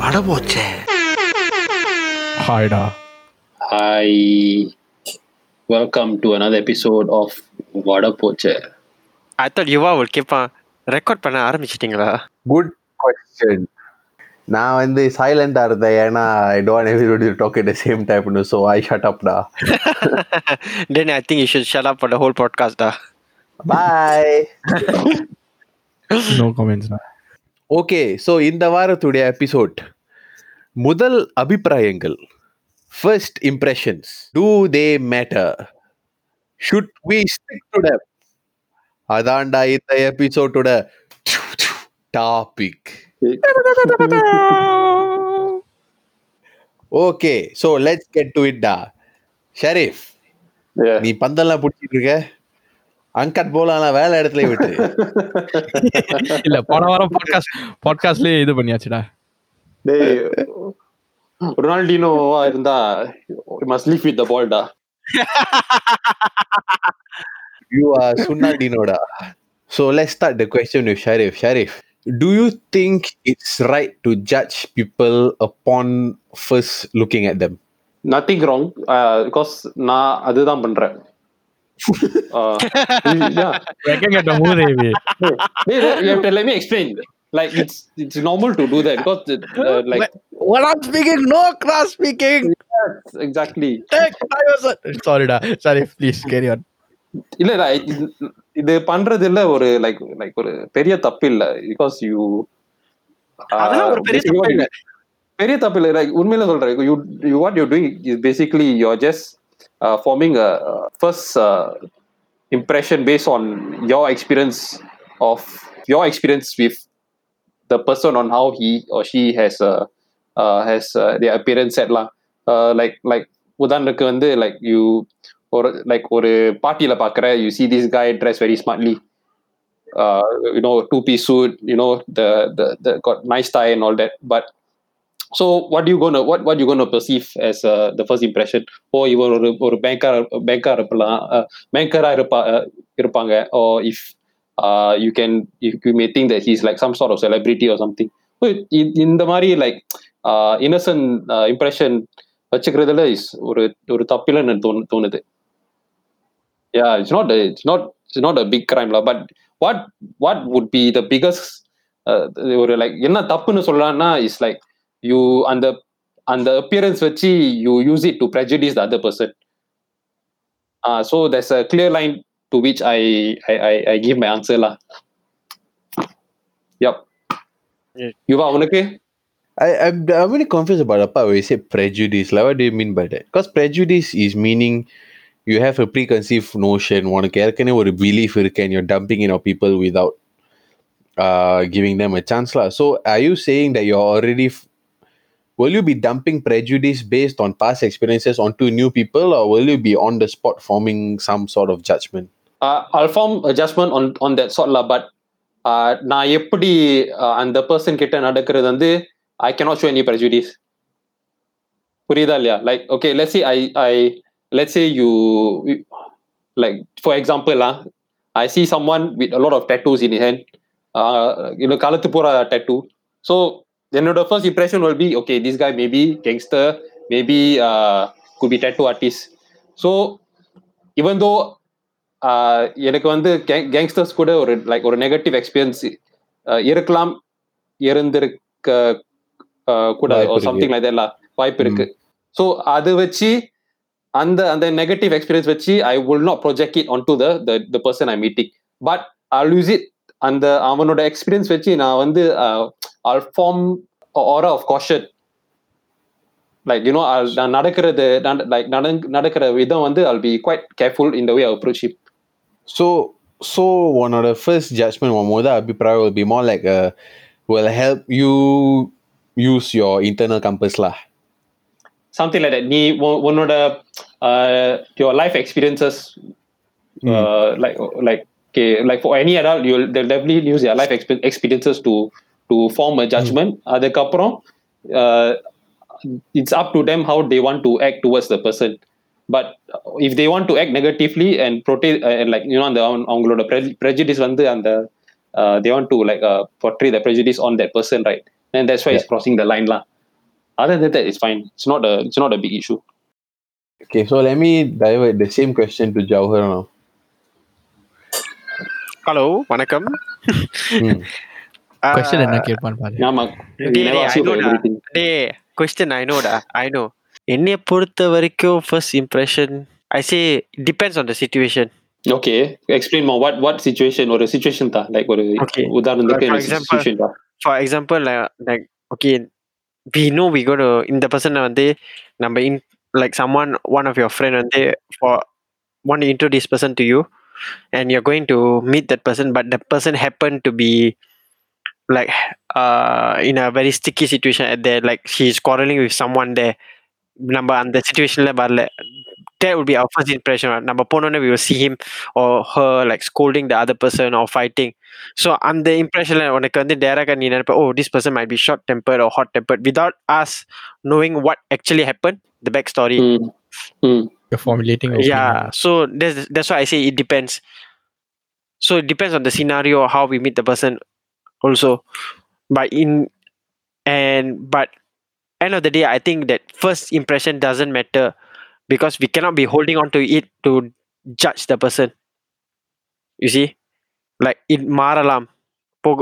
படம் போச்சே ஹாய்டா another episode of வட போச்சே ஐ யுவா ஒரு ரெக்கார்ட் பண்ண ஆரம்பிச்சிட்டிங்களா? நான் வந்து சைலண்டா இருந்தேன். ஏன்னா I don't everybody talk at the same time so I shut up டா தென் ஐ நோ கமெண்ட்ஸ்டா ஓகே ஸோ இந்த வாரத்துடைய எபிசோட் முதல் அபிப்பிராயங்கள் first impressions do they matter should we stick to them அதான்டா இந்த எபிசோட்டோட topic okay so let's get to it டா. Sharif Yeah. நீ பந்தெல்லாம் பிடிச்சிட்டு இருக்க? அங்கட் போலாம் வேலை இடத்துல விட்டு இல்ல போன வாரம் பாட்காஸ்ட் பாட்காஸ்ட்லயே இது பண்ணியாச்சுடா டேய் ரொனால்டினோவா இருந்தா must leave with the ball டா You are Sunadinoda. So let's start the question with Sharif. Sharif, do you think it's right to judge people upon first looking at them? Nothing wrong because நான் அதுதான் பண்றேன் Uh, yeah. வெக்கம் கேட்ட மூதேவி Hey, you have to let me explain. Like it's it's normal to do that because uh, like what i'm speaking no cross speaking exactly சாரிடா sorry please carry on இல்ல இல்ல இது- இது பண்றது இல்ல ஒரு லைக் லைக் ஒரு பெரிய தப்பு இல்ல பிகாஸ் யூ அதெல்லாம் ஒரு பெரிய தப்பு இல்ல. பெரிய தப்பு இல்ல லைக் உண்மையில சொல்றேன் you you what you doing is basically you are just farming a first impression base on your experience of your experience with the person on how he or she has uh, uh has uh, their appearance set lah uh, like like உதாரணத்துக்கு வந்து like you ஒரு like ஒரு பார்ட்டியில பாக்குற you see this guy dress very smartly uh you know two piece suit you know the the the got nice tie and all that but so what you gonna what what you gonna perceive as uh, the first impression? ஓ இவர் ஒரு ஒரு banker banker இருப்பலாம் பேங்கரா இருப்பா இருப்பாங்க. Or if uh, you can you, you may think that he's like some sort of celebrity or something. So in- இந்த மாதிரி uh, innocent uh, impression வச்சுக்கிறதுல is ஒரு ஒரு தப்பிலன்னு தோணு தோணுது. Yeah it's not it's not it's not a big கிரைம்ல but what what would be the biggest ஒரு like என்ன தப்புன்னு சொல்லலாம்னா இஸ் லைக் யூ அந்த அந்த அப்பியரன்ஸ் வச்சு you use it to prejudice the other person uh, so there's a clear line to which I I, I, I give my answer lah. Yep. Yeah. யுவா உனக்கு I, I'm, I'm really confused about the part where you say prejudice. Like, what do you mean by that? Because prejudice is meaning you have a preconceived notion, உனக்கு ஏற்கனவே ஒரு belief இருக்கு and you're dumping in on people without uh, giving them a chance. lah. So, are you saying that you're already f- will you be dumping prejudice based on past experiences onto new people or will you be on the spot forming some sort of judgment uh, I'll form a judgment on on that sort lah but uh, நான் எப்படி uh, அந்த person கிட்ட நடக்கிறது வந்து ஐ cannot show any prejudice புரியுதா இல்லையா like okay let's say I I let's say you like for example lah I see someone with a lot of tattoos in his hand uh, you know என்னோட first impression will be okay this guy maybe gangster maybe uh, could be tattoo artist. So even though uh, எனக்கு வந்து gangsters கூட ஒரு like ஒரு negative experience இருக்கலாம் இருந்திருக்க uh, கூட. Something like எல்லாம் வாய்ப்பு இருக்கு. ஸோ அது வச்சு அந்த அந்த நெகட்டிவ் எக்ஸ்பீரியன்ஸ் வச்சு I will not project it on to the the person I meeting but I lose it அந்த அவனோட எக்ஸ்பீரியன்ஸ் வச்சு நான் வந்து form or of caution like you know நான் நடக்கிறது லைக் நடக்கிற விதம் வந்து அல் பி குவைட் கேர்ஃபுல் இந்த way approach it so so உன்னோட ஃபர்ஸ்ட் ஜட்மெண்ட் உன் மொதல் அபிப்பிராயம் will be more like will help you use your internal கம்பஸ்லாம் something like நீ உன்னோட your life experiences like like okay like for any adult you'll they'll definitely use their life expe- experiences to to form a judgment அதுக்கப்புறம் uh, it's up to them how they want to act towards the person but if they want to act negatively and protect uh, and like you know அந்த அவன்- அவங்களோட pre- prejudice வந்து அந்த uh, they want to like uh, portray the prejudice on that person, right? And that's why it's crossing the line, lah. Other than that, it's fine. It's not a it's not a big issue. Okay, so let me divert the same question to Jauhar now. Hello வணக்கம் Hmm. Question என்ன கேட்பான்னு பாரு Nama, Dey, we never dey, ask I you for know dah. everything. Day question I நோடா I know என்னைய பொறுத்த வரைக்கும் first impression I say depends on the situation Okay, explain more. What what situation or a situation ta? Like ஒரு Okay. உதாரணத்துக்கு For என்ன example, situation ta? For example like okay we know we go இந்த பர்சனை வந்து நம்ம in like some one one of your friend வந்து for one introduce person to you and you're going to meet that person but the person happened to be like uh in a very sticky situation at there like she's quarreling with someone there நம்ம அந்த சுச்சுவேஷன்ல வரல that would be our first impression right? நம்ம போனோன்னே we will see him or her like scolding the other person or fighting so அந்த இம்ப்ரெஷன்ல உனக்கு வந்து டேரக்டா நீ நினைப்ப oh this person might be short tempered or hot tempered without us knowing what actually happened the backstory Hmm. Hmm. you're formulating. yeah, so that's that's why I say it depends. So it depends on the scenario how we meet the person, also, but in and but end of the day, I think that first impression doesn't matter because we cannot be holding on to it to judge the person. You see, like in Maralam,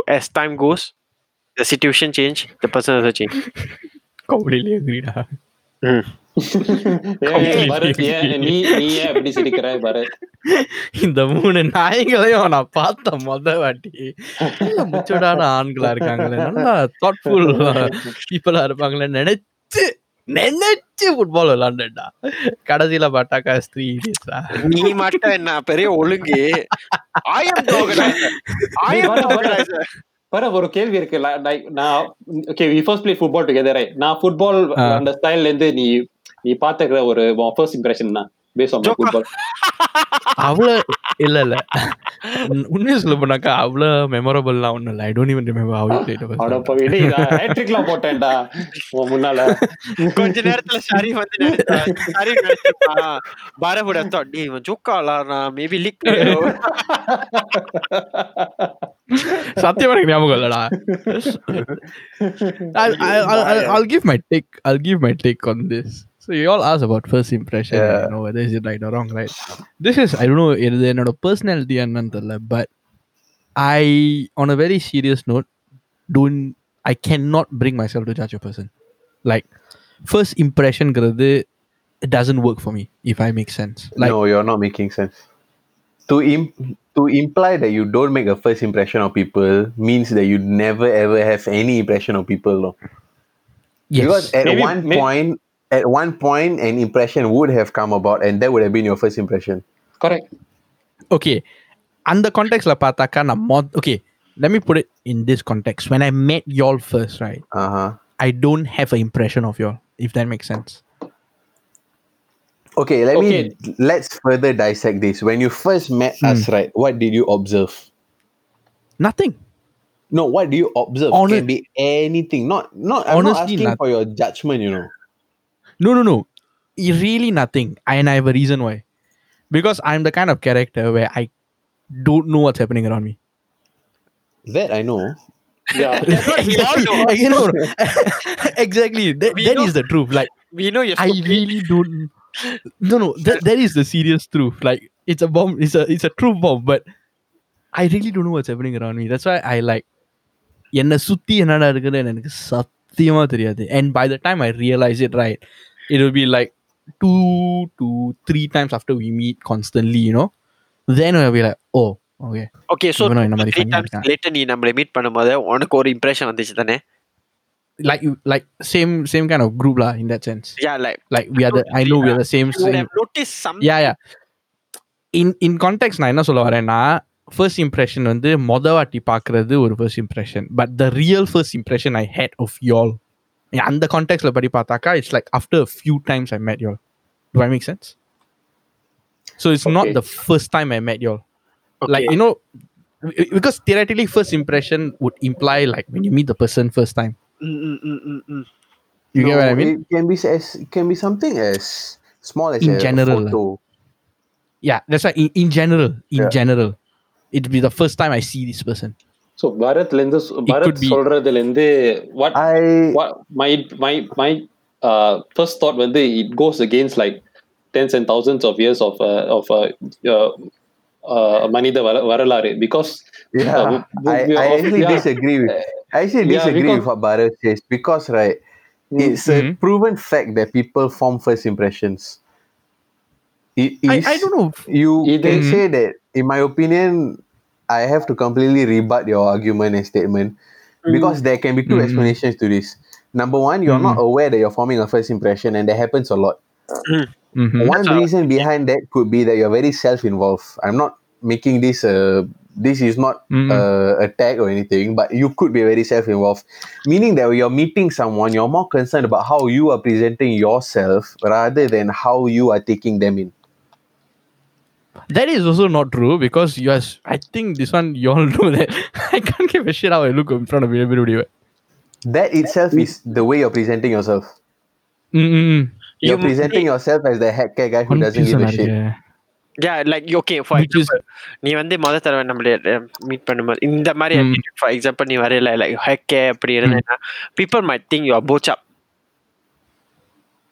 as time goes, the situation change, the person also change. Completely agreed. Mm. இந்த மூணு நாய்களையும் நான் பார்த்த மொத வாட்டி நல்ல முச்சோடான ஆண்களா இருக்காங்களே நல்லா தாட்ஃபுல் பீப்புளா இருப்பாங்களே நினைச்சு நினைச்சு ஃபுட்பால் விளாண்டா கடைசியில பாட்டாக்கா ஸ்திரீ. நீ மட்டும் என்ன பெரிய ஒழுங்கு I am the organizer. I am the organizer. பர ஒரு கேள்வி இருக்கு லைக் நான் okay we first play football together நான் ஃபுட்பால். அந்த ஸ்டைல்ல இருந்து நீ நீ பாத்துக்கிற ஒரு ஃபர்ஸ்ட் இம்ப்ரெஷன் தான் பேஸ் ஆன். ஃபுட்பால் அவ்வளவு இல்ல இல்ல. உண்- உண்மையை சொல்ல போனாக்கா அவ்வளவு மெமரபிள்லாம் ஒண்ணும் இல்ல. I don't even remember how you played அட ஹேட்ரிக்லாம் போட்டேன்டா. உன் முன்னால. கொஞ்ச நேரத்துல சரி வந்து சரி நினைச்சிருப்பான் பாரபுட தாட் டேய் இவன் ஜோக்காலானா மேபி லிக் சத்தியமா எனக்கு ஞாபகம் இல்லடா. I'll, I'll, I'll, I'll, I'll give my take. I'll give my take on this. So you all asked about first impression. Yeah. You know whether is it right or wrong, right? This is I don't know. இது என்னோட personality என்னன்னு தெரியல but I on a very serious note don't I cannot bring myself to judge a person. Like first impression it doesn't work for me if I make sense. Like no, you're not making sense. To im- to imply that you don't make a first impression of people means that you never ever have any impression of people. No? yes. Because at Maybe- one may- point, at one point, an impression would have come about, and that would have been your first impression. Correct okay அந்த கான்டெக்ட்ல பார்த்தாக்கா நான் mod okay let me put it in this context when i met y'all first right Uh huh. i don't have an impression of y'all if that makes sense Okay, let Okay. me let's further dissect this. When you first met us, right? What did you observe? nothing No, what do you observe? Honest- Can be anything. Not not. I'm not Honestly, asking not- for your judgment. You know. no no no I- really nothing and i have a reason why because i'm the kind of character where i don't know what's happening around me That I know. Yeah we all know you know exactly that, We that know- is the truth like we know you're I stupid. really don't. No, no, that, that is the serious truth. Like it's a bomb. It's a it's a true bomb. But I really don't know what's happening around me. That's why I like. என்னை சுத்தி என்னடா இருக்குன்னு எனக்கு சத்தியமா தெரியாது and by the time I realize it right it will be like two to three times after we meet constantly you know then I'll be like oh three funny ah times இருக்கான். later நீ நம்மள meet பண்ணும்போது உனக்கு ஒரு impression வந்துச்சு தானே like you like same same kind of group lah in that sense yeah like like we are the I know we are the same, you same have noticed something yeah yeah in in context நான் என்ன சொல்ல வரேன்னா first impression வந்து மொத வாட்டி பார்க்கறது ஒரு first impression but the real first impression I had of y'all அந்த கான்டெக்ட்ல படி பார்த்தாக்கா it's like after few times I made யால் to I make sense so it's not Okay. The first time I made யால் Okay. like you know because theoretically first impression would imply like when you meet the person first time Mm, mm, mm, mm, mm. you get what i No, mean It can be as it can be something as small as In a general, photo. yeah that's why in, in general in Yeah. general it'd be the first time i see this person So பரத்ல இருந்து Bharat could be- சொல்றதுல இருந்து what I what my my my uh first thought வந்து it goes against like tens and thousands of years of uh, of uh, uh, uh, மனித வர- வரலாறு because yeah, uh, we- I, we I are- actually yeah. disagree with I actually Yeah, disagree because- with what Bharat says because right Mm. it's a Mhm. proven fact that people form first impressions. It I, is I don't know. you It can is- say that in my opinion I have to completely rebut your argument and statement because there can be 2 Mhm. explanations to this. Number one, you're not aware that you're forming a first impression, and that happens a lot. Mhm. One That's reason behind that could be that you're very self-involved. I'm not making this a this is not Mhm. a attack or anything, but you could be very self-involved. Meaning that when you're meeting someone, you're more concerned about how you are presenting yourself rather than how you are taking them in. That is also not true because you are. s- I think this one you all know that I can't give a shit how I look in front of everybody. right? That itself is the way you're presenting yourself. Mm-mm. You're You- presenting yourself as the heck care guy who doesn't give a Confusion shit. ஆ இருக்கு. yeah like okay for Which is- example நீ வந்து முத தடவை நம்மள meet பண்ணும்போது இந்த மாதிரி Mm. attitude for example நீ வரையில like ஹேக்கே அப்படி இருந்தேன்னா people might think you are bochap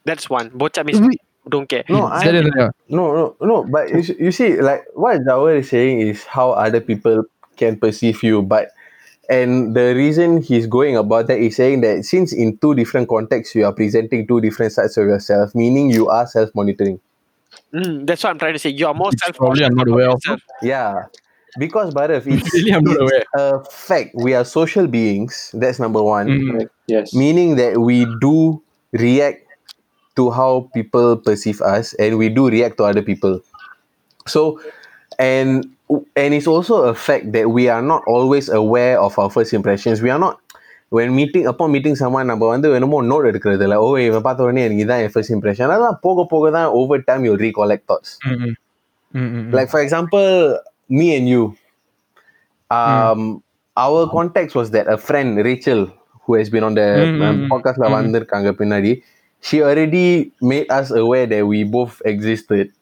that's one bochap means We- don't care. No, I, no, no, no. But you, you see, like what Jawar is saying is how other people can perceive you. But and the reason he's going about that is saying that since in two different contexts you are presenting two different sides of yourself, meaning you are self-monitoring. Mm, that's what I'm trying to say. You are more self. Probably I'm not aware of. Yeah, because Barav, it's, really I'm not aware. a fact. We are social beings. That's number one. Mm, yes. Meaning that we do react to how people perceive us, and we do react to other people. So, and and it's also a fact that we are not always aware of our first impressions. We are not when meeting upon meeting someone நம்ம வந்து என்னமோ note எடுக்கிறது இல்லை ஓ இவன் பார்த்த உடனே எனக்கு இதான் என் ஃபர்ஸ்ட் இம்ப்ரெஷன் அதெல்லாம் போக போக தான் over time you ரீகாலெக்ட் thoughts Mm-mm. Mm-mm. like for example me and you um our context was that a friend rachel who has been on the Mm, um, mm, podcast la mm. வந்திருக்காங்க பின்னாடி she already made us aware that we both existed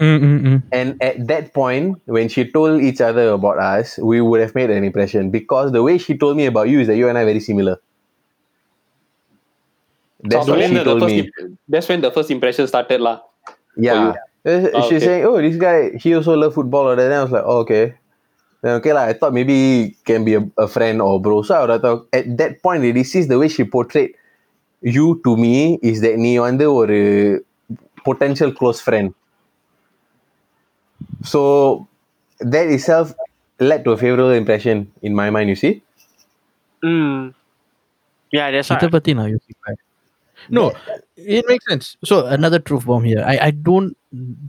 Mm-mm. and at that point when she told each other about us we would have made an impression because the way she told me about you is that you and i are very similar that's So what when she the told first me im- that's when the first impression started lah Yeah. you. She's oh, okay. saying, oh, this guy, he also love football. And. Then I was like, oh, okay. Then okay, lah. I thought maybe can be a, a friend or bro. So I would have thought, at that point, this is the way she portrayed you to me is that நீ வந்து ஒரு potential close friend. So that itself led to a favorable impression in my mind, you see. Mm. Yeah, that's இதை why. பத்தி நான் யோசிப்பேன் no it makes sense so another truth bomb here i i don't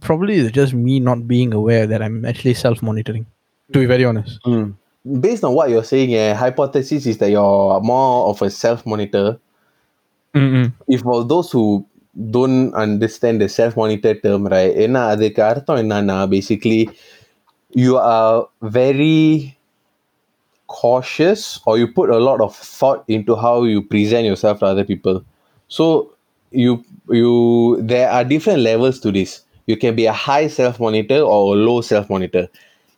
probably it's just me not being aware that i'm actually self-monitoring to be very honest Based on what you're saying, yeah, hypothesis is that you're more of a self-monitor Mm-mm. if for those who don't understand the self-monitor term, right, என்ன அதுக்கு அர்த்தம் என்னன்னா basically you are very cautious or you put a lot of thought into how you present yourself to other people. So you you there are different levels to this. You can be a high self-monitor or a low self-monitor.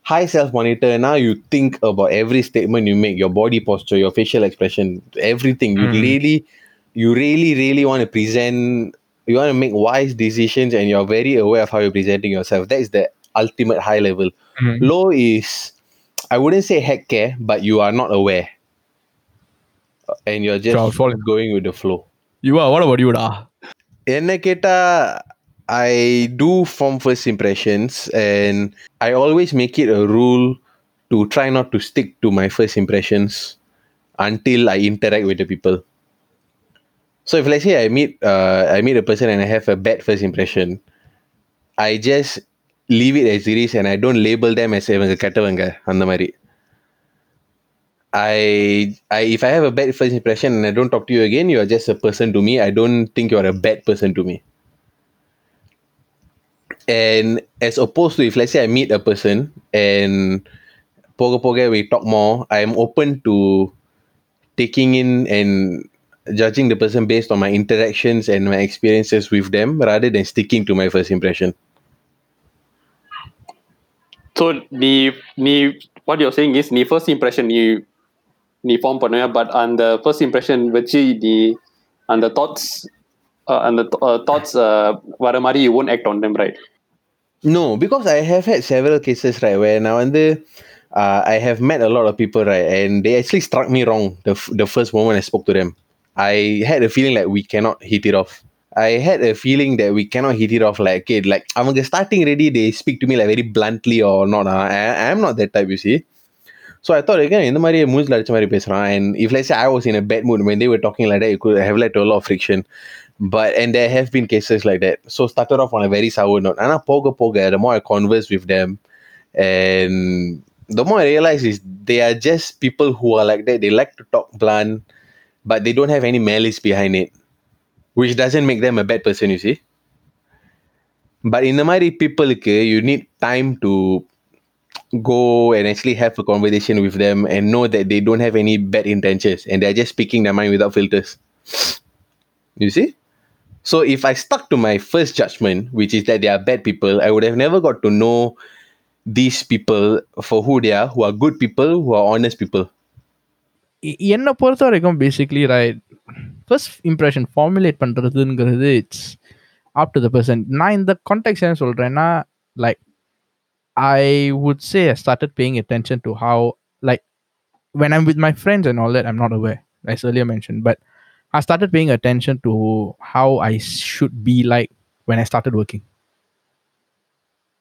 High self-monitor now you think about every statement you make, your body posture, your facial expression, everything. You Mm. really you really really want to present you want to make wise decisions and you're very aware of how you're presenting yourself that is the ultimate high level Mhm. low is i wouldn't say heck care but you are not aware and you're just So I'll fall in- going with the flow you are what about you da? என்ன கேட்டா I do form first impressions and I always make it a rule to try not to stick to my first impressions until I interact with the people. So if let's say I meet uh, I meet a person and I have a bad first impression, I just leave it as it is and I don't label them as இவங்க கெட்டவங்க அந்த மாதிரி I, I if I have a bad first impression and I don't talk to you again, you are just a person to me. I don't think you are a bad person to me. And as opposed to if let's say I meet a person and poga poga we talk more, I am open to taking in and judging the person based on my interactions and my experiences with them rather than sticking to my first impression. So நீ நீ what your saying is நீ first impression நீ நீ form பண்ணுவ but அந்த first impression வச்சு நீ அந்த தாட்ஸ் அந்த தாட்ஸ் வர மாதிரி you won't act on them right No, because I have had several cases, right, where now and then, uh, I have met a lot of people, right, and they actually struck me wrong the, f- the first moment I spoke to them. I had a feeling like we cannot hit it off. I had a feeling that we cannot hit it off like, okay, like, I'm starting ready, they speak to me like very bluntly or not. Uh, I, I'm not that type, you see. So I thought again, இந்த மாதிரி மூஞ்சில அடிச்ச மாதிரி பேசுறான் and if let's say I was in a bad mood when they were talking like that, it could have led to a lot of friction. But and there have been cases like that. So started off on a very sour note. And poga poga, the more I converse with them, and the more I realize is they are just people who are like that. They like to talk blunt, but they don't have any malice behind it, which doesn't make them a bad person. You see. But in the மாதிரி people, you need time to go and actually have a conversation with them and know that they don't have any bad intentions and they're just speaking their mind without filters. You see? So if I stuck to my first judgment, which is that they are bad people, I would have never got to know these people for who they are, who are good people, who are honest people. என்னை பொறுத்த வரைக்கும் basically right first impression formulate பண்ணுறதுங்கிறது it's up to the person நான் இந்த context என்ன சொல்கிறேன்னா like I would say I started paying attention to how like when I'm with my friends and all that I'm not away as earlier mention but I started paying attention to how I should be like when I started working.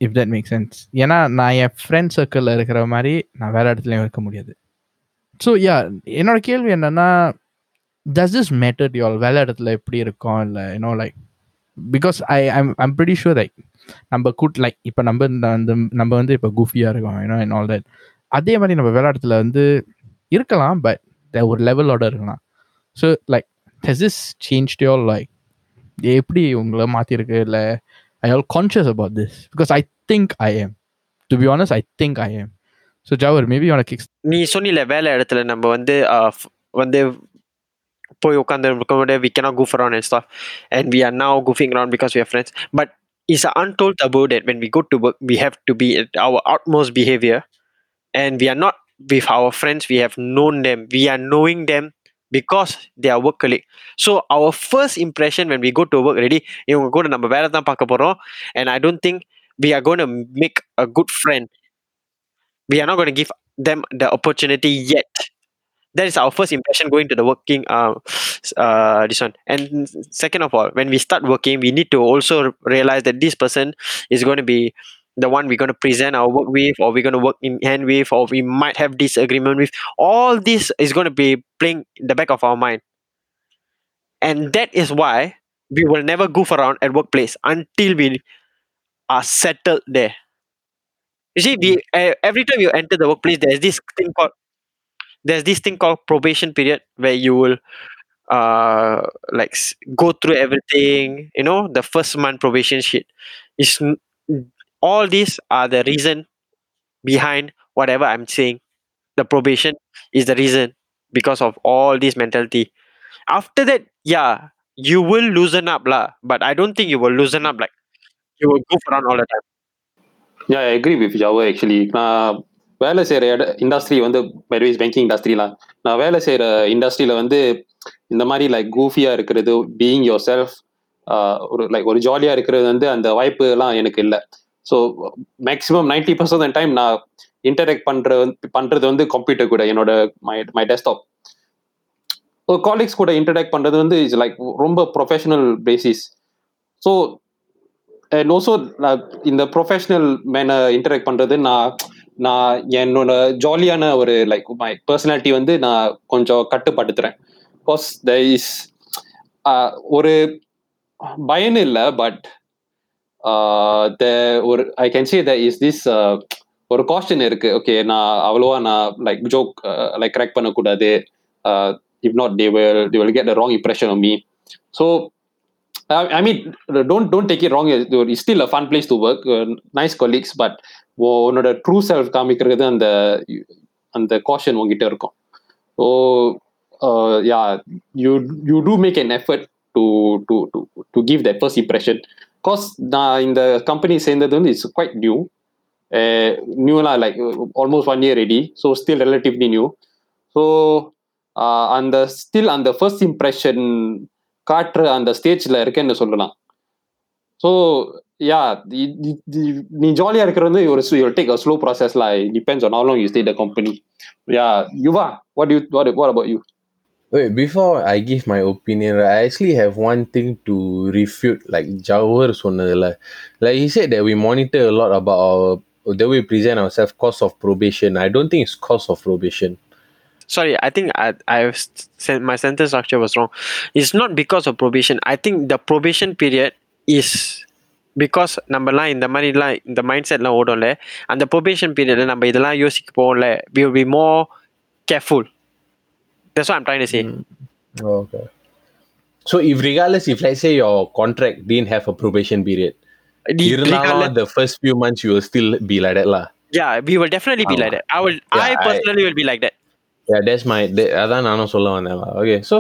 If that makes sense. ஏன்னா நான் என் friend சர்க்கிளில் இருக்கிற மாதிரி நான் வேற இடத்துலையும் இருக்க முடியாது ஸோ யா என்னோட கேள்வி என்னன்னா டஸ் திஸ் மேட்டர் யோல் வேலை இடத்துல எப்படி இருக்கும் இல்லை you know like because I I'm I'm pretty sure like நம்ம கூட் லைக் இப்போ நம்ம இந்த- அந்த நம்ம வந்து இப்போ குஃபியாக இருக்கோம் யூனோ அண்ட் ஆல் தட் அதே மாதிரி நம்ம விளையாடத்துல வந்து இருக்கலாம் பட் ஒரு லெவலோட இருக்கலாம் so like has this change யோல் like எப்படி உங்களை மாற்றிருக்கு இல்லை I all conscious about this because I think I am to be honest I think I am so Jawahar maybe உன கிக்ஸ் நீ சொன்னில வேலை இடத்துல நம்ம வந்து uh, f- வந்து போய் உட்காந்து இருக்கும்போது we cannot goof around and stuff and we are now goofing around because we are friends but it's an untold taboo that when we go to work we have to be at our utmost behavior and we are not with our friends we have known them we are knowing them because they are work colleague so our first impression when we go to work already இவங்க கூட நம்ம வேலை தான் பார்க்க போறோம் and I don't think we are going to make a good friend we are not going to give them the opportunity yet. That is our first impression going to the working uh, uh this one. And second of all, when we start working, we need to also realize that this person is going to be the one we're going to present our work with, or we're going to work in hand with, or we might have disagreement with. All this is going to be playing in the back of our mind. And that is why we will never goof around at workplace until we are settled there. You see, we uh, every time you enter the workplace, there's this thing called there's this thing called probation period where you will uh like s- go through everything. You know, the first month probation shit. Is all these are the reason behind whatever I'm saying. The probation is the reason because of all this mentality. After that, yeah, you will loosen up lah. But I don't think you will loosen up like you will goof around all the time. Yeah agree agree with Jauhar actually நான் வேலை செய்கிற இட industry வந்து பைவேஸ் banking இண்டஸ்ட்ரிலாம் நான் வேலை செய்கிற இண்டஸ்ட்ரியில் வந்து இந்த மாதிரி லைக் கூஃபியாக இருக்கிறது பீயிங் யோர் செல்ஃப் ஒரு லைக் ஒரு ஜாலியாக இருக்கிறது வந்து அந்த வாய்ப்பு எல்லாம் எனக்கு இல்லை. So maximum ninety percent time நான் இன்டராக்ட் பண்ணுற பண்றது வந்து கம்ப்யூட்டர் கூட என்னோட மை மை டெஸ்க்டாப் ஒரு காலேஜ் கூட இன்டராக்ட் பண்ணுறது வந்து இஸ் லைக் ரொம்ப professional basis so and also இந்த ப்ரொஃபஷனல் மேனை இன்டராக்ட் பண்றது நான் நான் என்னோட ஜாலியான ஒரு லைக் மை பர்சனாலிட்டி வந்து நான் கொஞ்சம் கட்டுப்படுத்துறேன். பிகாஸ் த இஸ் ஒரு பயன் இல்லை பட் த ஒரு I can say the is this ஒரு காஸ்டின் இருக்கு. ஓகே நான் அவ்வளோவா நான் லைக் ஜோக் லைக் கரெக்ட் பண்ணக்கூடாது. If not they will they will get wrong impression of me so I, I mean, don't don't take it wrong. It's still a fun place to work. Uh, nice colleagues, but உன்னோட true self காமிக்கிறது அந்த அந்த caution உங்ககிட்ட இருக்கும் so yeah you you two make an effort to to to to give that first impression cos நான் இந்த company சேர்ந்தது வந்து it's quite new uh, new lah like uh, almost one year already so still relatively new so uh, அந்த still அந்த first impression காட்டுற அந்த ஸ்டேஜ்ல இருக்கேன்னு சொல்லலாம் ஸோ யா நீ ஜாலியா இருக்கிறது வந்து ஒரு you take a slow process law depends on how long you stay the company yeah you're what you what what about you Wait, before I give my opinion, right, I actually have one thing to refute, like Jawar சொன்னதுல. Like he said that we monitor a lot about our the way we present ourselves, cost of probation. I don't think it's cost of probation. Sorry, I think I I've said my sentence structure was wrong. It's not because of probation. I think the probation period is because நம்மலாம் இந்த மாதிரிலாம் இந்த mind செட்லாம் ஓடும்ல அந்த probation பீரியடில் நம்ம இதெல்லாம் யோசிக்க போகல we will be more careful that's I'm trying to say Okay. So if regardless, if let's say your contract didn't have a probation period, இருந்தாலும் the first few months you will still be like that lah. Yeah, we will definitely be like that. I will Yeah, I I- personally will be like that. Yeah, that's my that- அதான் நானும் சொல்ல வந்தேன் okay so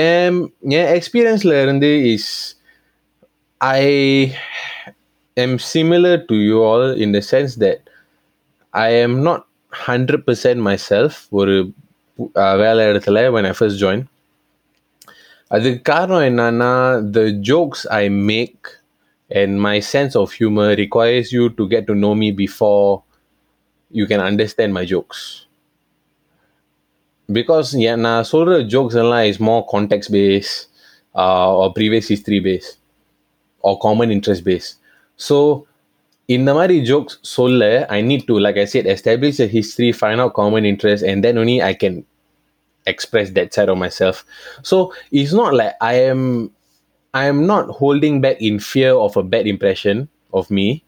என் என் எக்ஸ்பீரியன்ஸ்ல இருந்து is I am similar to you all in the sense that I am not hundred percent my self ஒரு uh, வேலை இடத்துல when I first joined அதுக்கு காரணம் என்னன்னா the jokes I make and my sense of humor requires you to get to know me before you can understand my jokes because yeah, நான் சொல்ற jokes எல்லாம் is more context based uh, or previous history based or common interest based so இந்த மாதிரி jokes சொல்ல I need to like I said establish a history find out common interest and then only I can express that side of myself so it's not like I am I am not holding back in fear of a bad impression of me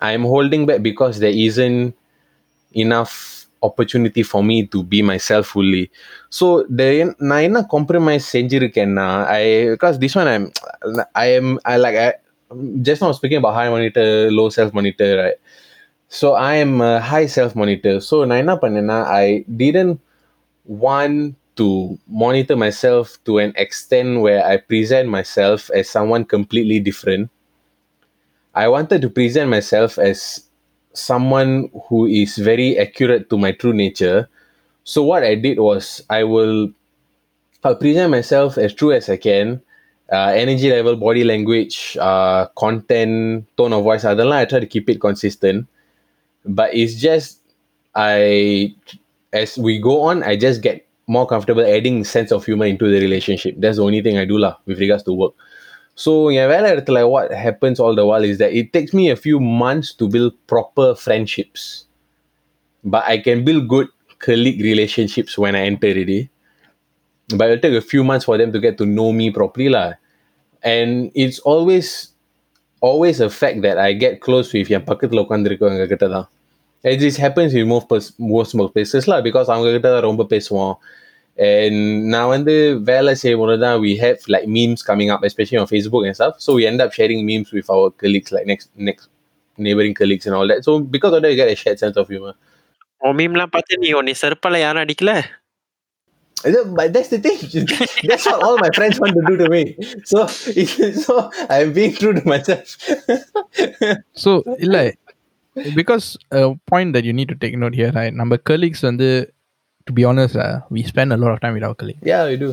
I am holding back because there isn't enough opportunity for me to be myself fully. So the நான் என்ன compromise செஞ்சிருக்கேன்னா I because this one I'm I am I like I just now speaking about high monitor, low self monitor, right? So I am a high self monitor. So நான் என்ன பண்ணேன்னா I didn't want to monitor myself to an extent where I present myself as someone completely different. I wanted to present myself as someone who is very accurate to my true nature. So what I did was I will I'll present myself as true as I can. Uh, energy level, body language, uh, content, tone of voice, other line, I try to keep it consistent. But it's just I as we go on, I just get more comfortable adding sense of humor into the relationship. That's the only thing I do lah with regards to work So என் வேலை இடத்துல what happens all the while is that it takes me a few months to build proper friendships. But I can build good colleague relationships when I enter already. But it'll take a few months for them to get to know me properly. lah. And it's always always a fact that I get close with என் பக்கத்துல உட்காந்துருக்கவங்க கிட்ட தான் It this happens in most pers- most most places lah because அவங்க கிட்ட தான் ரொம்ப பேசுவோம் and நான் வந்து வேலை செய்யும்போது தான் we have like memes coming up especially on Facebook and stuff so we end up sharing memes with our colleagues like next next neighboring colleagues and all that so because of that you get a shared sense of humor உன் மீம்லாம் பார்த்து நீ உன்னை செருப்பால யாரும் அடிக்கல but that's the thing that's what all my friends want to do to me so so I'm being true to myself so இல்லை because point that you need to take note here நம்ம colleagues வந்து to be honest we spend a lot of time with our colleague yeah we do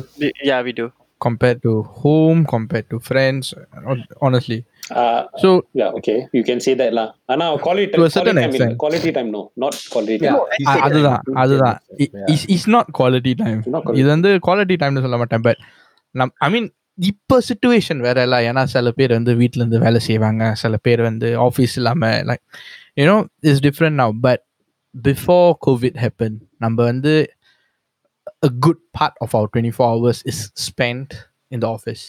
yeah we do compared to home compared to friends honestly Uh, so yeah, okay, you can say that lah. ஆனா quality To a certain quality time extent. இல்ல. quality time no, not quality Yeah. time. அதுதான். அதுதான் Yeah. Is is not quality time Not quality. இது வந்து quality டைம்னு சொல்ல மாட்டேன் but நம் ஐ மீன் இப்போ சுச்சுவேஷன் வேற இல்லை ஏன்னா சில பேர் வந்து வீட்ல இருந்து வேலை செய்வாங்க சில பேர் வந்து ஆஃபீஸ் இல்லாம like you know is different now but before Covid happen நம்ம வந்து a good part of our 24 hours is spent in the office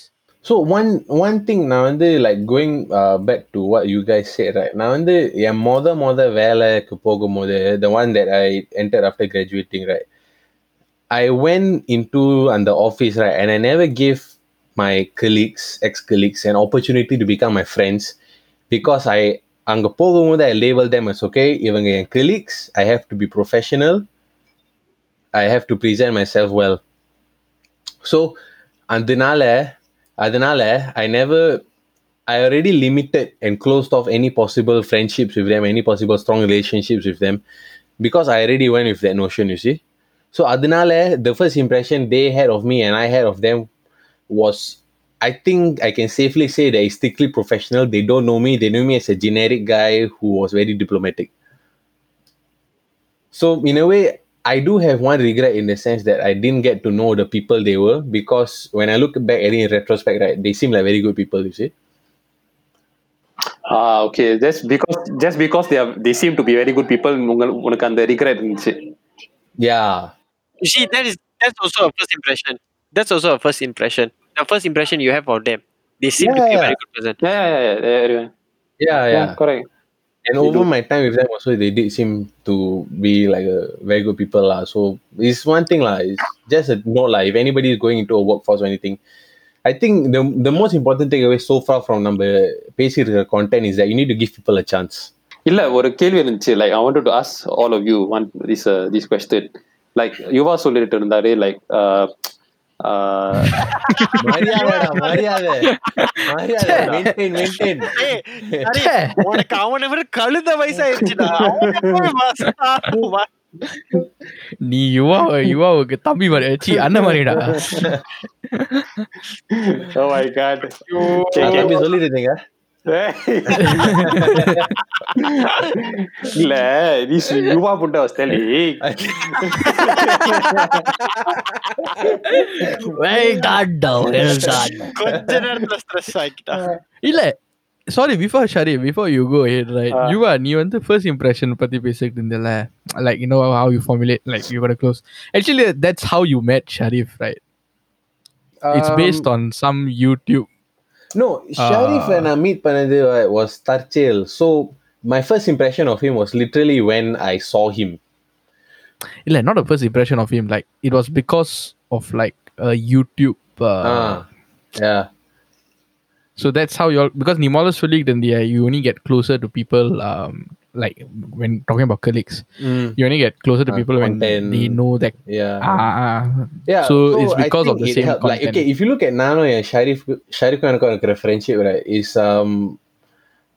So one one thing நான் வந்து like going uh, back to what you guys said right நான் வந்து என் மொத மொத வேலைக்கு போகும்போது the one that I entered after graduating right I went into அந்த office right and I never gave my colleagues ex-colleagues an opportunity to become my friends because I அங்க போகும்போது I label them as okay இவங்க என் colleagues I have to be professional I have to present myself well so அதனால அதனால I never I already limited and closed off any possible friendships with them, any possible strong relationships with them, because I already went with that notion. You see, so adinale, the first impression they had of me and I had of them was, I think I can safely say that it's strictly professional. They don't know me. They know me as a generic guy who was very diplomatic. So in a way, I do have one regret in the sense that I didn't get to know the people they were because when I look back at it in retrospect, right, they seem like very good people. You see. Ah, okay. Just because just because they are they seem to be very good people, உங்க- உனக்கு அந்த regret இருந்துச்சு. Yeah. You see, that is that's also a first impression. That's also a first impression. The first impression you have of them. They seem to be a Yeah. very good person. Yeah, yeah, yeah, yeah, everyone. Yeah, yeah. Yeah, correct. And They over do. my time with them also, they did seem to be like a very good people lah. So it's one thing lah. It's just a note lah. If anybody is going into a workforce or anything, I think the the most important takeaway so far from நம்ம பேசியிருக்கிற content is that you need to give people a chance. இல்ல ஒரு கேள்வி இருந்துச்சு like I wanted to as all of you one this this question like யுவா சொல்லிட்டு இருந்தாரு like மரியாதைடா, கழுத வயசாயிருச்சுடா. நீ யுவா யுவாவுக்கு தம்பி மாதிரி சி அண்ணன் மாதிரிடா. ஓ மை காட் கேபி சொல்லிருந்தீங்க இல்ல this Yuva puttu was telling Well done, though. Well done. கொஞ்ச நேரத்துல ஸ்ட்ரெஸ் ஆகிட்டா இல்ல sorry before Shari before you go head right Ah. You நீ வந்து ஃபர்ஸ்ட் இம்ப்ரெஷன் பத்தி பேசிட்டு இருந்தல like you know how you formulate like you code close actually that's how you met Sharif right it's Um, paste on some YouTube no, Sharif uh, and Amit Panadeva, was Tarchel. So my first impression of him was literally when I saw him. Like not a first impression of him, like it was because of like a YouTube. Uh, uh yeah. So that's how you all because Nimola Sulik, then the you only get closer to people um, like when talking about colleagues, mm. you only get closer to uh, people when they know that. Yeah. Ah, ah, ah. yeah. So, so it's because of the same. Helped, like okay, if you look at Nano and Sharif, Sharif and a friendship right is um,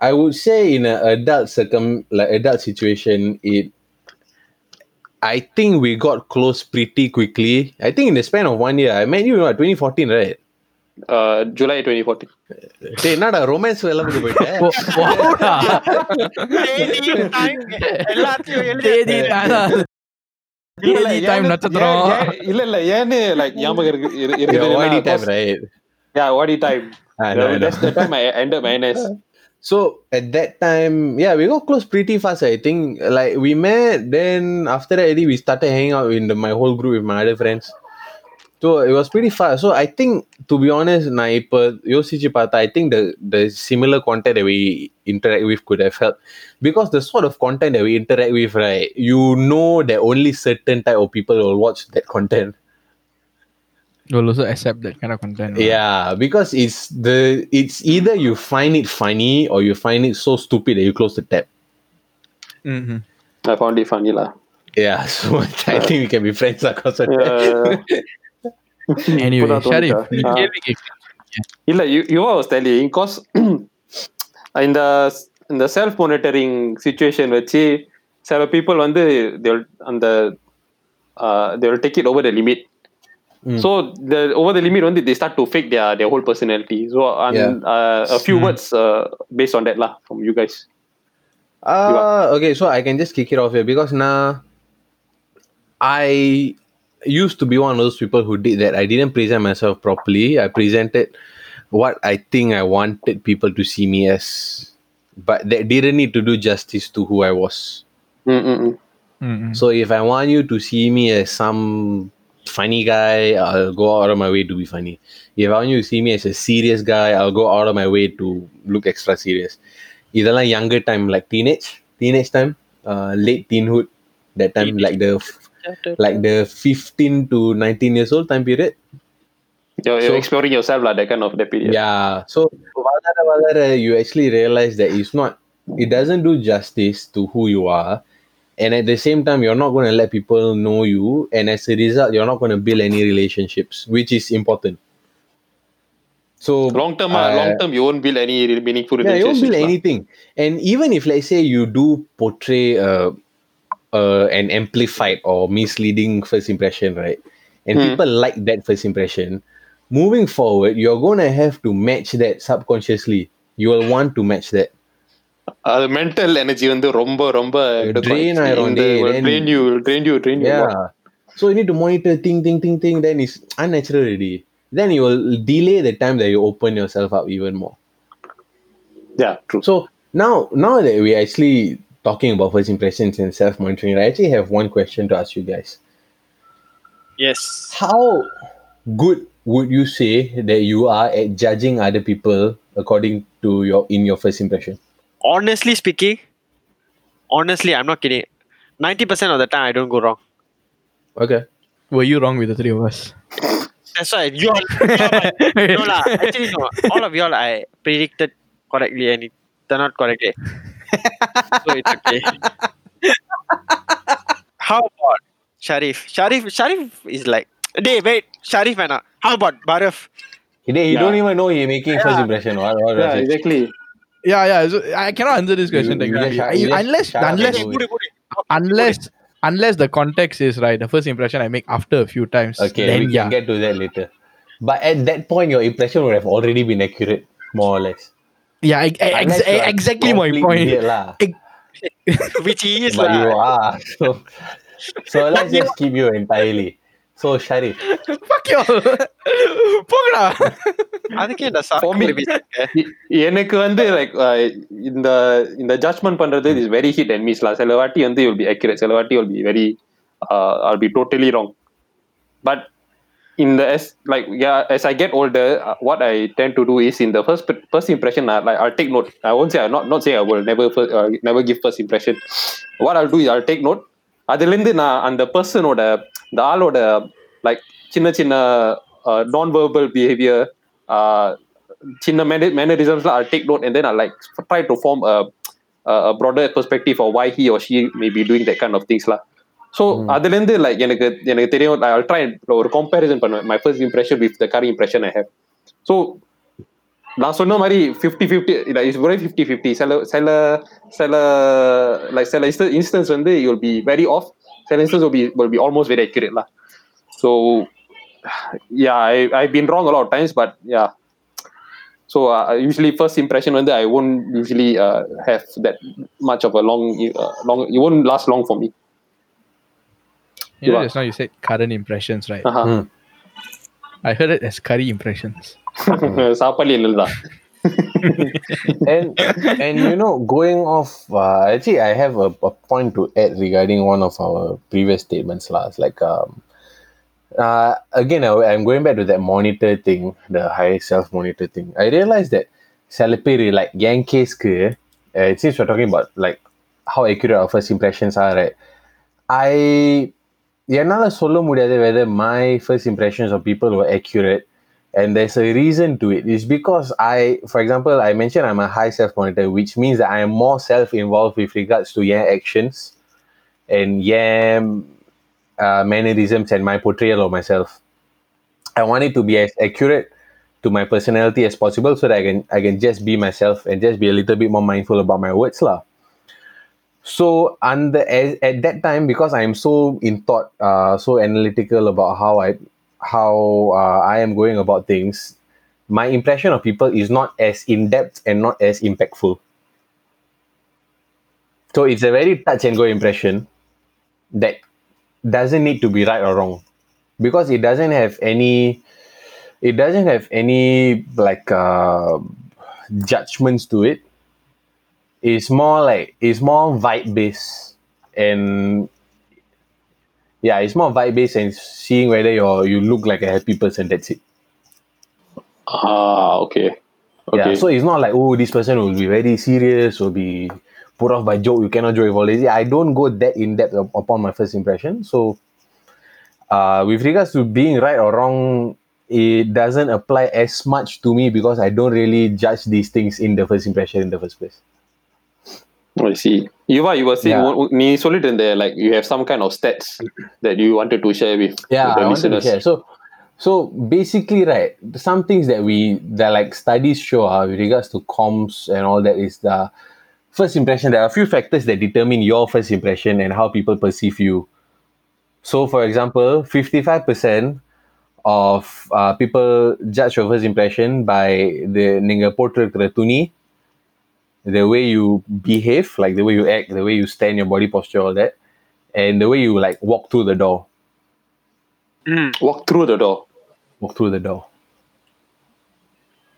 I would say in an adult circum like adult situation it. I think we got close pretty quickly. I think in the span of one year, I met you in what, 2014, right? Uh, July 2014. என்னடா romance எல்லாத்துக்கு போயிட்டேன் Oh, இல்ல இல்ல ஏன்னு like ஞாபகம் இருக்கு what time I know, I know. that's the time I ended my NS So at that time, yeah, we got close pretty fast. I think like we met. Then after that, we started hanging out in the, my whole group with my other friends. So it was pretty fast. So I think, to be honest, நான் இப்போ யோசிச்சு பார்த்தா I think the the similar content that we interact with could have helped because the sort of content that we interact with, right? You know that only certain type of people will watch that content. will also accept that kind of content right? Yeah, because it's the it's either you find it funny or you find it so stupid that you close the tab. Mhm. I found it funny lah Yeah, so I think we can be friends across the Yeah. anyway இப்பதான் ஷரீஃப் தோணுச்சா? நீ Ah. கேள்வி கேட்க இல்ல you you was telling cos இந்த இந்த self monitoring situation வச்சு சில people வந்து they will- அந்த they will take it over the limit Mm. So the over the limit வந்து they start to fake their their whole personality so Yeah. and uh, a few Mm. words uh, based on that lah from you guys Uh, okay, so I can just kick it off here because now I used to be one of those people who did that. I didn't present myself properly. I presented what I think I wanted people to see me as, but that didn't need to do justice to who I was. Mm-mm. Mhm. So if I want you to see me as some funny guy, I'll go out of my way to be funny. If I want you to see me as a serious guy, I'll go out of my way to look extra serious. இதெல்லாம் younger time like teenage teenage time uh, late teenhood that time like the like the 15 to 19 years old time period. You're, you're so, exploring yourself like that kind of that period. Yeah. So you actually realize that it's not it doesn't do justice to who you are. And at the same time you're not going to let people know you. And as a result you're not going to build any relationships which is important. So long term, uh, long term, you won't build any meaningful yeah, relationships. you won't build anything. And even if, let's say, you do portray a uh, an amplified or misleading first impression, right? And Hmm. people like that first impression. Moving forward, you're gonna have to match that subconsciously. You will want to match that. அது mental energy வந்து ரொம்ப ரொம்ப எடுக்கும். Drain ஆயிரும், இந்த டேய், will then- drain you will drain you drain you Yeah. So you need to monitor, think, think, think, think. Then it's unnatural already. Then you will delay the time that you open yourself up even more. yeah true So now, now that we're actually talking about first impressions and self monitoring, I actually have one question to ask you guys. Yes. How good would you say that you are at judging other people according to your in your first impression? Honestly speaking, honestly, I'm not kidding. 90% of the time, I don't go wrong. Okay. Were you wrong with the three of us? That's why you all. no, lah. Actually, no. All of y'all, I predicted correctly and it turned out correctly. So it's okay. How about Sharif? Sharif, Sharif is like, Hey, wait, Sharif and how about Barif? He, he Yeah. don't even know he making first impression. What, what yeah exactly Yeah, yeah. So I cannot answer this question You- you technically. just- I- you just unless shut unless and Put it, put it. unless unless the context is right, the first impression I make after a few times. Okay, then we yeah. can get to that later. But at that point, your impression would have already been accurate, more or less. Yeah, I, I, ex- exactly my point. idiot. Which he is. But lah. you are. So, so let's just keep you entirely. So Sharif, Fuck you. போங்கடா. அதுக்கே இந்த சாக்கு எனக்கு வந்து like இந்த இந்த judgement பண்றது is very hit and miss லா சில வாட்டி வந்து வில் பி அக்யூரேட் சில வாட்டி will be very all be totally wrong but in the as like yeah as I get older uh, what I tend to do is in the first first impression uh, like I'll take note I won't say I'll not not say I will never first, uh, never give first impression what I'll do is I'll take note அதுலேருந்து நான் அந்த பர்சனோட இந்த ஆளோட like சின்ன சின்ன நான் verbal behaviour சின்ன மேனரிசம்ஸ்லாம் I'll take note and then I'll like try to form a, a a broader perspective of why he or she may be doing that kind of things lah so அதுலேருந்து like எனக்கு எனக்கு தெரியும் I try ஒரு comparison பண்ணுவேன் my first impression with the curry impression I have so நான் சொன்ன மாதிரி fifty fifty இல்லை இஸ் ஒரே ஃபிஃப்டி ஃபிஃப்டி சில சில சில லைக் சில இன்ஸ்டன்ஸ் வந்து you will be very of சில instance will be will be almost very accurate lah so yeah I I've been wrong a lot of times but yeah so uh, usually first impression வந்து I won't usually uh, have that much of a long uh, long it won't last long for me you know, just now you said current impressions, right? Uh-huh. Mm. I heard it as curry impressions. and and you know, going off, uh, actually, I have a, a, point to add regarding one of our previous statements last. Like, um, uh, again, I, am going back to that monitor thing, the high self monitor thing. I realized that Salipiri, like Yankees, uh, seems we're talking about like how accurate our first impressions are, right? I என்னால சொல்ல முடியாது whether my first impressions of people were accurate and there's a reason to it it's because i for example i mentioned i'm a high self monitor which means that i am more self involved with regards to yeah actions and yeah uh, mannerisms and my portrayal of myself i want it to be as accurate to my personality as possible so that i can i can just be myself and just be a little bit more mindful about my words lah so under at, at that time because i'm so in thought uh, so analytical about how i how uh, I am going about things, my impression of people is not as in depth and not as impactful. So it's a very touch and go impression that doesn't need to be right or wrong because it doesn't have any it doesn't have any like uh, judgments to it. It's more like it's more vibe based and yeah, it's more vibe based and seeing whether you you look like a happy person. That's it. ah okay okay Yeah. So it's not like oh this person will be very serious, will be put off by joke. You cannot joke all this. I don't go that in depth upon my first impression. So, uh, with regards to being right or wrong, it doesn't apply as much to me because I don't really judge these things in the first impression in the first place. I see. Yuva, you were saying Yeah. one- நீ சொல்லிட்டு இருந்த like you have some kind of stats that you wanted to share with yeah with the I wanted to listeners. share. So, So basically, right, some things that we that like studies show uh, with regards to comms and all that is the first impression. There are a few factors that determine your first impression and how people perceive you. So, for example, fifty-five percent of uh, people judge your first impression by the நீங்க போட்டிருக்கிற துணி the way you behave, like the way you act, the way you stand, your body posture, all that, and the way you like walk through the door. Mm. Walk through the door. Walk through the door.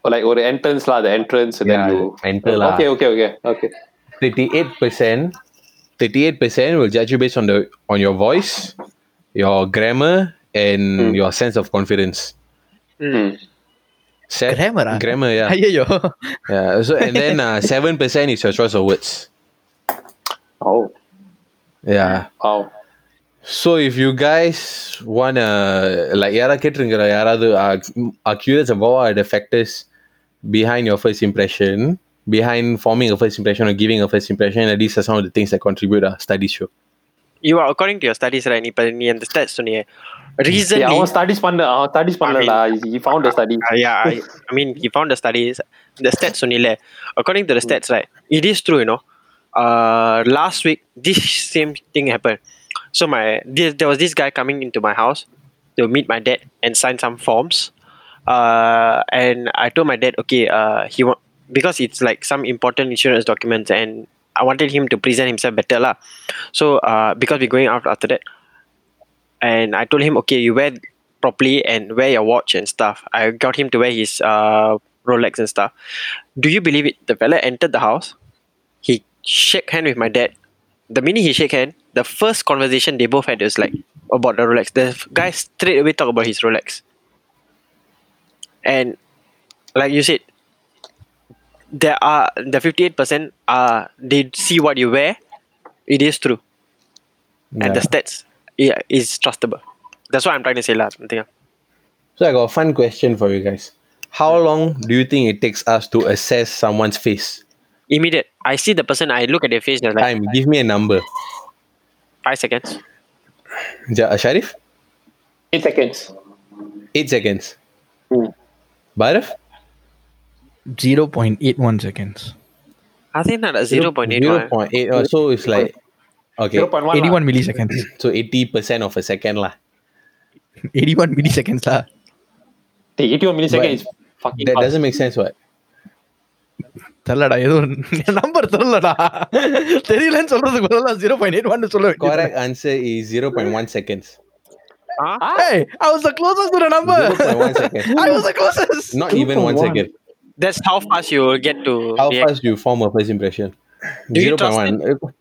Or like or the entrance lah, the entrance and Yeah, then you enter lah. Okay, okay, okay. Okay. Thirty-eight percent, thirty-eight percent will judge you based on the on your voice, your grammar, and Hmm. your sense of confidence. Hmm. Set, Grammar, ah? grammar, yeah, ஐயோ yeah. So and then uh, seven percent is your choice of words. Oh. Yeah. Wow. So if you guys wanna like யாரா கேட்டிருக்கிற யாராவது are, are curious about what are the factors behind your first impression, behind forming a first impression or giving a first impression, and these are some of the things that contribute. Uh, studies show. You are according to your studies, right? இப்ப நீ அந்த stats சொன்னியே recently Yeah, அவன் studies பண்ண அவன் studies பண்ணலடா he found the study Uh, yeah, I, I mean, he found the studies, the stats only. According to the stats, right, it is true, you know. Uh, last week, this same thing happened. So my there, there was this guy coming into my house to meet my dad and sign some forms. Uh, and I told my dad, okay, uh, he wa- because it's like some important insurance documents, and I wanted him to present himself better, lah. So uh, because we're going out after that, and I told him, okay, you wear properly and wear your watch and stuff. I got him to wear his uh, Rolex and stuff. Do you believe it? The fella entered the house. He shake hand with my dad. The minute he shake hand, the first conversation they both had was like about the Rolex. The guy straight away talk about his Rolex. And like you said, there are the fifty eight percent are they see what you wear. It is true, and the stats yeah, is trustable. That's what I'm trying to say, last Something. ah. So I got a fun question for you guys. How long do you think it takes us to assess someone's face? Immediate. I see the person. I look at their face. They're like Time. Give me a number. five seconds. Ja- uh, Sharif? eight seconds Eight seconds. Hmm. Bharaf? 0.81 seconds I think not a zero point eight. Zero point eight. Oh, so it's like okay. 0.1 81 milliseconds So eighty percent of a second lah. 81 milliseconds lah Hey, 81 milliseconds But is fucking That fast. doesn't make sense, what? தெரியலடா ஏதோ number தெரியலடா தெரியலன்னு சொல்றதுக்கு பதிலா zero point eight one சொல்ல Correct answer is zero point one seconds. Huh? Hey, I was the closest to the number. 0.1 seconds. I was the closest. Not even one 0.1. second. That's how fast you will get to. How react. fast do you form a first impression? Do you Zero point trust one.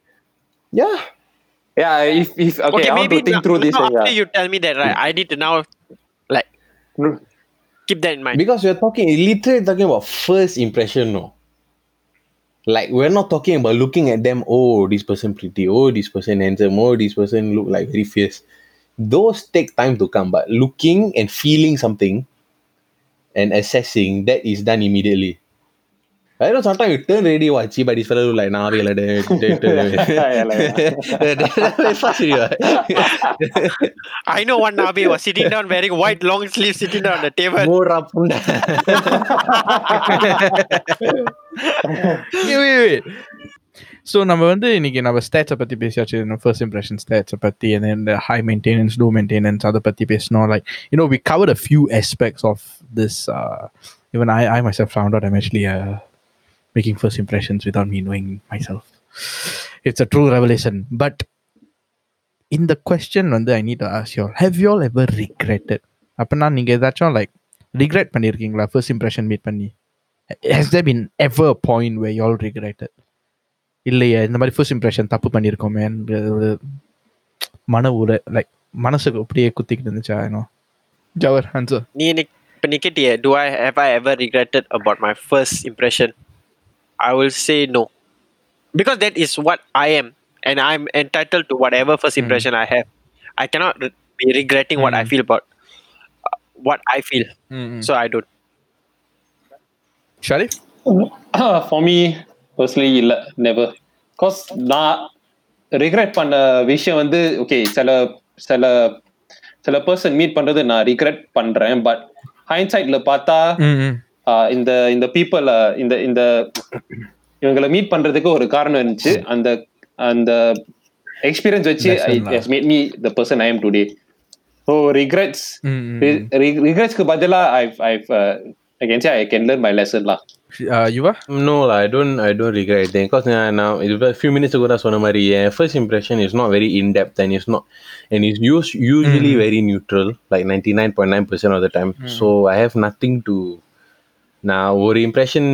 Yeah. Yeah, if if okay, Okay, I want maybe to think now- through this. now after yeah. you tell me that, right? I need to now, like, keep that in mind. Because we're talking literally talking about first impression, no. Like we're not talking about looking at them, oh, this person pretty, oh, this person handsome, oh, this person look like very fierce. Those take time to come, but looking and feeling something and assessing that is done immediately. I know sometimes you turn already watch, but this fellow look like nah, like that. Yeah, like That's fast already, what? I know one Nabi was sitting down wearing white long sleeves, sitting down on the table. Murah punda. wait, wait, wait. So நம்ம வந்து இன்னைக்கு நம்ம ஸ்டேட்ஸை பற்றி பேசியாச்சு first impression ஸ்டேட்ஸை பற்றி and then the high maintenance low maintenance அதை பற்றி பேசணும் like you know we covered a few aspects of this uh, even I, I myself found out I'm actually uh, making first impressions without me knowing myself it's a true revelation but in the question வந்து I need to ask you all have you all ever regretted அப்படின்னா நீங்கள் ஏதாச்சும் like regret பண்ணியிருக்கீங்களா first impression meet பண்ணி has there been ever a point where you all regretted இல்லையே இந்த மாதிரி first impression தப்பு பண்ணியிருக்கோமே ஒரு மன உரை லைக் மனசுக்கு அப்படியே குத்திக்கிட்டு இருந்துச்சா ஏனோ ஜவர் ஆன்சர் நீ இன்னைக்கு இப்ப நீ கேட்டியே, do I have I ever regretted about my first impression? I will say no, because that is what I am, and I'm entitled to whatever first Mm. impression I have. I cannot re- be regretting what I Mm. feel about uh, what I feel, so I don't. Sharif for me personally இல்ல never cause நான் regret பண்ண விஷயம் வந்து okay சில சில சில person meet பண்றது நான் ரிக்ரெட் பண்றேன் பட் ஹைண்ட்சைட்ல பார்த்தா இந்த இந்த பீப்புள் இந்த இந்த இவங்களை மீட் பண்றதுக்கு ஒரு காரணம் இருந்துச்சு. அந்த அந்த எக்ஸ்பீரியன்ஸ் வச்சு lah. Made me the person I am today so regrets ரிக்ரெட்ஸ்க்கு பதிலா I I I can say I can learn my lesson lah. Uh, you are? No lah, I don't I don't regret anything because uh, now a few minutes ago நான் சொன்ன மாதிரி என் first impression is not very in depth and is not and is use usually very neutral like ninety nine point nine percent of the time so I have nothing to நான் ஒரு impression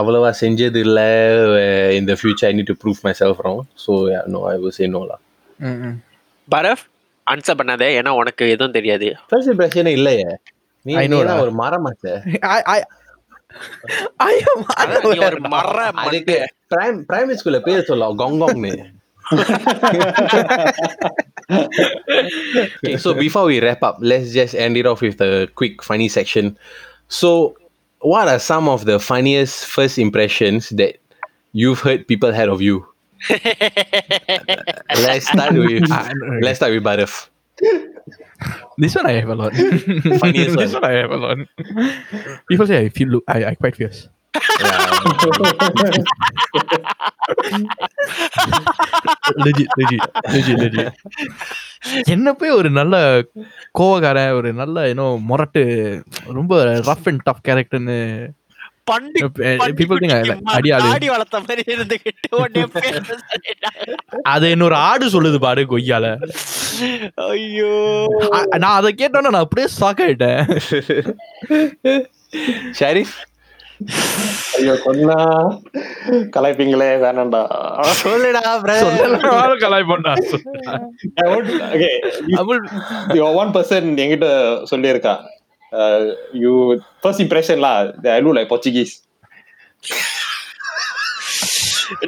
அவ்வளவா செஞ்சது இல்ல இந்த future I need to prove myself row so no I will say no bluff answer பண்ணாதே ஏன்னா உனக்கு எதுவும் தெரியாது. ஃபர்ஸ்ட் இம்ப்ரெஷன் இல்லையே. I know நீ lah. ஒரு மரமாச்சே I I I am அதான் நீ ஒரு மர அதுக்கு மண்டை. பிரைம் பிரைமரி ஸ்கூல்ல பேர் சொல்ல கொங்கோங்னு okay, so before we wrap up, let's just end it off with a quick funny section. So, what are some of the funniest first impressions that you've heard people had of you? let's start with let's start with Barif. This one I have a lot. Funniest this one. one I have a lot. People say I feel look I, I quite fierce. legit, legit, legit, legit. என்ன போய் ஒரு நல்ல கோவக்காரன் ஒரு நல்ல ஏனோ முரட்டு ரொம்ப rough and tough கேரக்டர்னு பண்டி people think I like அடியாளு தாடி வளர்த்த மாதிரி இருந்துகிட்டு உடனே. அது இன்னொரு ஆடு சொல்லுது பாடு கொய்யால. ஐயோ. நான் அதை கேட்டோன்னே நான் அப்படியே ஷாக் ஆயிட்டேன். Sharif? ஐயோ கொன்னா கலாய்ப்பீங்களே வேணாம்டா. சொல்லுடா சொல்லலாம் கலாய் பண்ணா ஓகே அமுல் ஒன் பர்சன் என்கிட்ட சொல்லியிருக்கா. You first இம்ப்ரெஷன்லா I Lu like Portuguese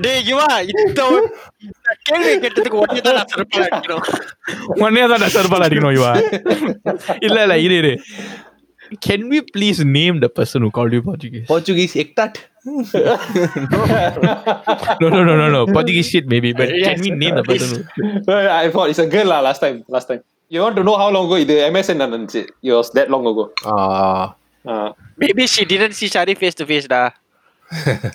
டேய் இவா இந்த ஒரு- இந்த கேள்வி கேட்டதுக்கு உடனே தான் நான் சிறப்பாக அடிக்கணும் உடனே தான் நான் செருப்பால் அடிக்கணும் இவா இல்ல இல்ல இரு இரு Can we please name the person who called you Portuguese? Portuguese ektat. No, no, no, no, no. Portuguese shit, maybe. But can we name the person? Who... I thought it's a girl lah last time last time you want to know how long ago இது MSN நடந்துச்சு it was that long ago Ah. Ah. Maybe she didn't see Shari face to face டா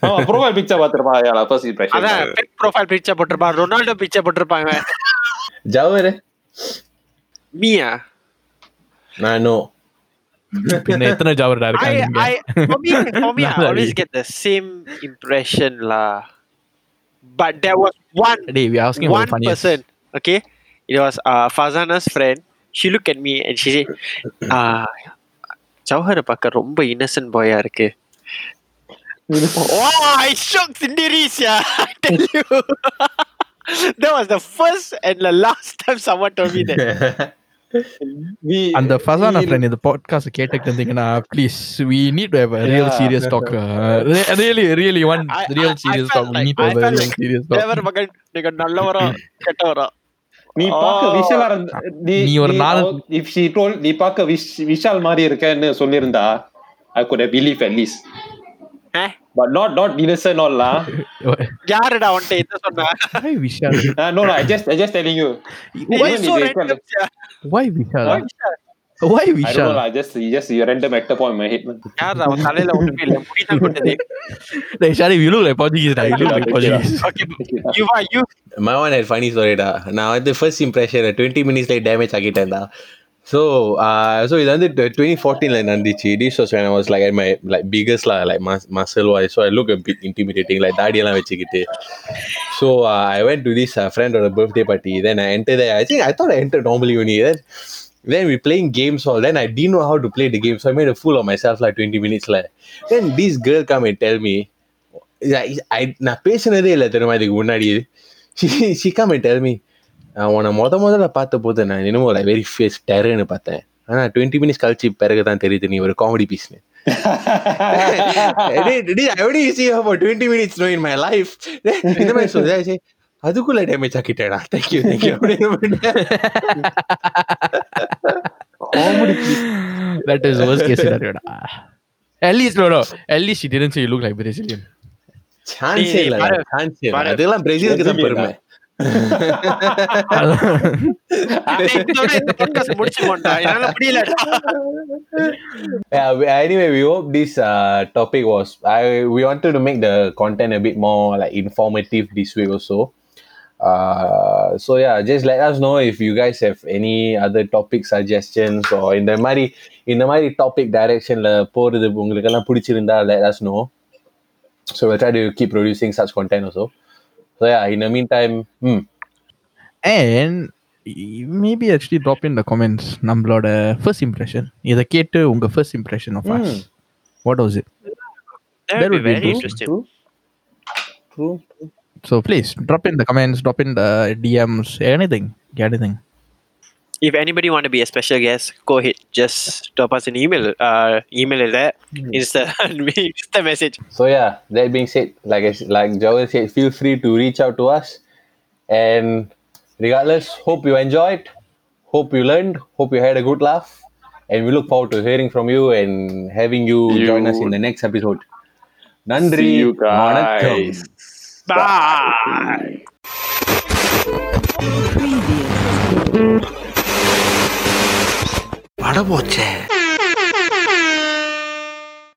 ஆமா profile picture பாத்துருப்பா yeah first impression அதான் profile picture போட்டிருப்பான் Ronaldo picture போட்டிருப்பாங்க Jauh deh. மீயா Nah, no. பின்ன எத்தனை ஜாவர்டா I, இருக்காங்க I, for me, for me, I Nobody. always get the same impression lah. But there was one டேய் we asking one about funniest. person, okay? It was uh, Fazana's friend. She looked at me and she said, uh, Jawahar பார்க்க ரொம்ப Innocent பாயா இருக்கு wow I shocked Cinderis yeah I tell you that was the first and the last time someone told me that அந்த ஃபசானா friend இந்த podcast கேட்டுட்டு இருந்தீங்கன்னா please we need to have a real Yeah. serious talk uh, re- really really one I- real I- I serious felt talk we like- need to I have a felt real like serious talk தேவர் மகன் நீங்க நல்லவரா கெட்டவரா நீ பார்க்க. விஷாலா இருந்த நீ நீ ஒரு நாலு- இஃப் ஷி டோல் நீ பார்க்க விஷ் விஷால் மாதிரி இருக்கேன்னு சொல்லியிருந்தா I could have believe at least? But not not innocent all லா யாருடா உன்ட்ட என்ன சொன்னா? Why Vishal no no I just I just telling you? Random, sia. why Vishal Why Vishal? why I don't know Vishal lah just you just you random actor point in my head man. யாருடா அவன் தலையில ஒண்ணுமே இல்ல முடிதான் கொண்டது டேய் Shari you look like Portuguese டா you look like Portuguese Okay, you are you My one had funny story da. நான் வந்து first impression twenty minutes light damage ஆகிட்டேன்டா so so இது வந்து டுவெண்ட்டி ஃபோர்டீனில் நடந்துச்சு this was when I was like at my like biggest lah like mus- muscle wise so I look a bit intimidating like தாடியெல்லாம் வச்சுக்கிட்டு so uh, I went to this uh, friend on a birthday party then I entered there I think I thought Then we playing games all then I didn't know how to play the game so I made a fool of myself like 20 minutes like then this girl come and tell me I நான் பேசினதே இல்லை தெரியுமா இதுக்கு முன்னாடி she, she come and tell me "நான் உன்னை முத முதல்ல பார்த்த போது நான் என்னமோ like very face டெரர்னு பார்த்தேன் ஆனா டுவெண்ட்டி மினிட்ஸ் கழிச்சு பிறகு தான் தெரியுது நீ ஒரு காமெடி பீஸ்னு I only see her for 20 minutes no in my life இந்த மாதிரி சொல்லுது அதுக்குள்ள டேமேஜ் ஆக்கிட்டேடா தேங்க்யூ தேங்க்யூ அப்படின்னு that is worst case scenario டா at least no no at least she didn't say you look like Brazilian சான்ஸே இல்ல பாரு, சான்ஸே இல்ல பாரு. அதெல்லாம் பிரேசிலுக்கு தான் பெருமை டேய், இதோட இந்த podcast முடிச்சுக்கோண்டா. என்னால முடியலடா. yeah, we- anyway, we hope this uh, topic was. I we wanted to make the content a bit more like informative this week also. Uh, so yeah, just let us know if you guys have any other topic suggestions or in the மாதிரி இந்த மாதிரி topic directionல போறது உங்களுக்கெல்லாம் பிடிச்சிருந்தா let us know. So we'll try to keep producing such content also. So yeah, in the meantime, hmm, and maybe actually drop in the comments நம்மளோட first impression இதை கேட்டு உங்க first impression of us Hmm. what was it That That would be would be very true. interesting. true, true. so please drop in the comments drop in the DMs anything anything If anybody want to be a special guest, go ahead. Just drop us an email. Uh, email is there. Insta, Insta message. So yeah, that being said, like I, s- like Joel said, feel free to reach out to us. And regardless, hope you enjoyed, hope you learned, hope you had a good laugh, and we look forward to hearing from you and having you, You- join us in the next episode. Nandri, See you வணக்கம். guys. Bye. பட போச்சே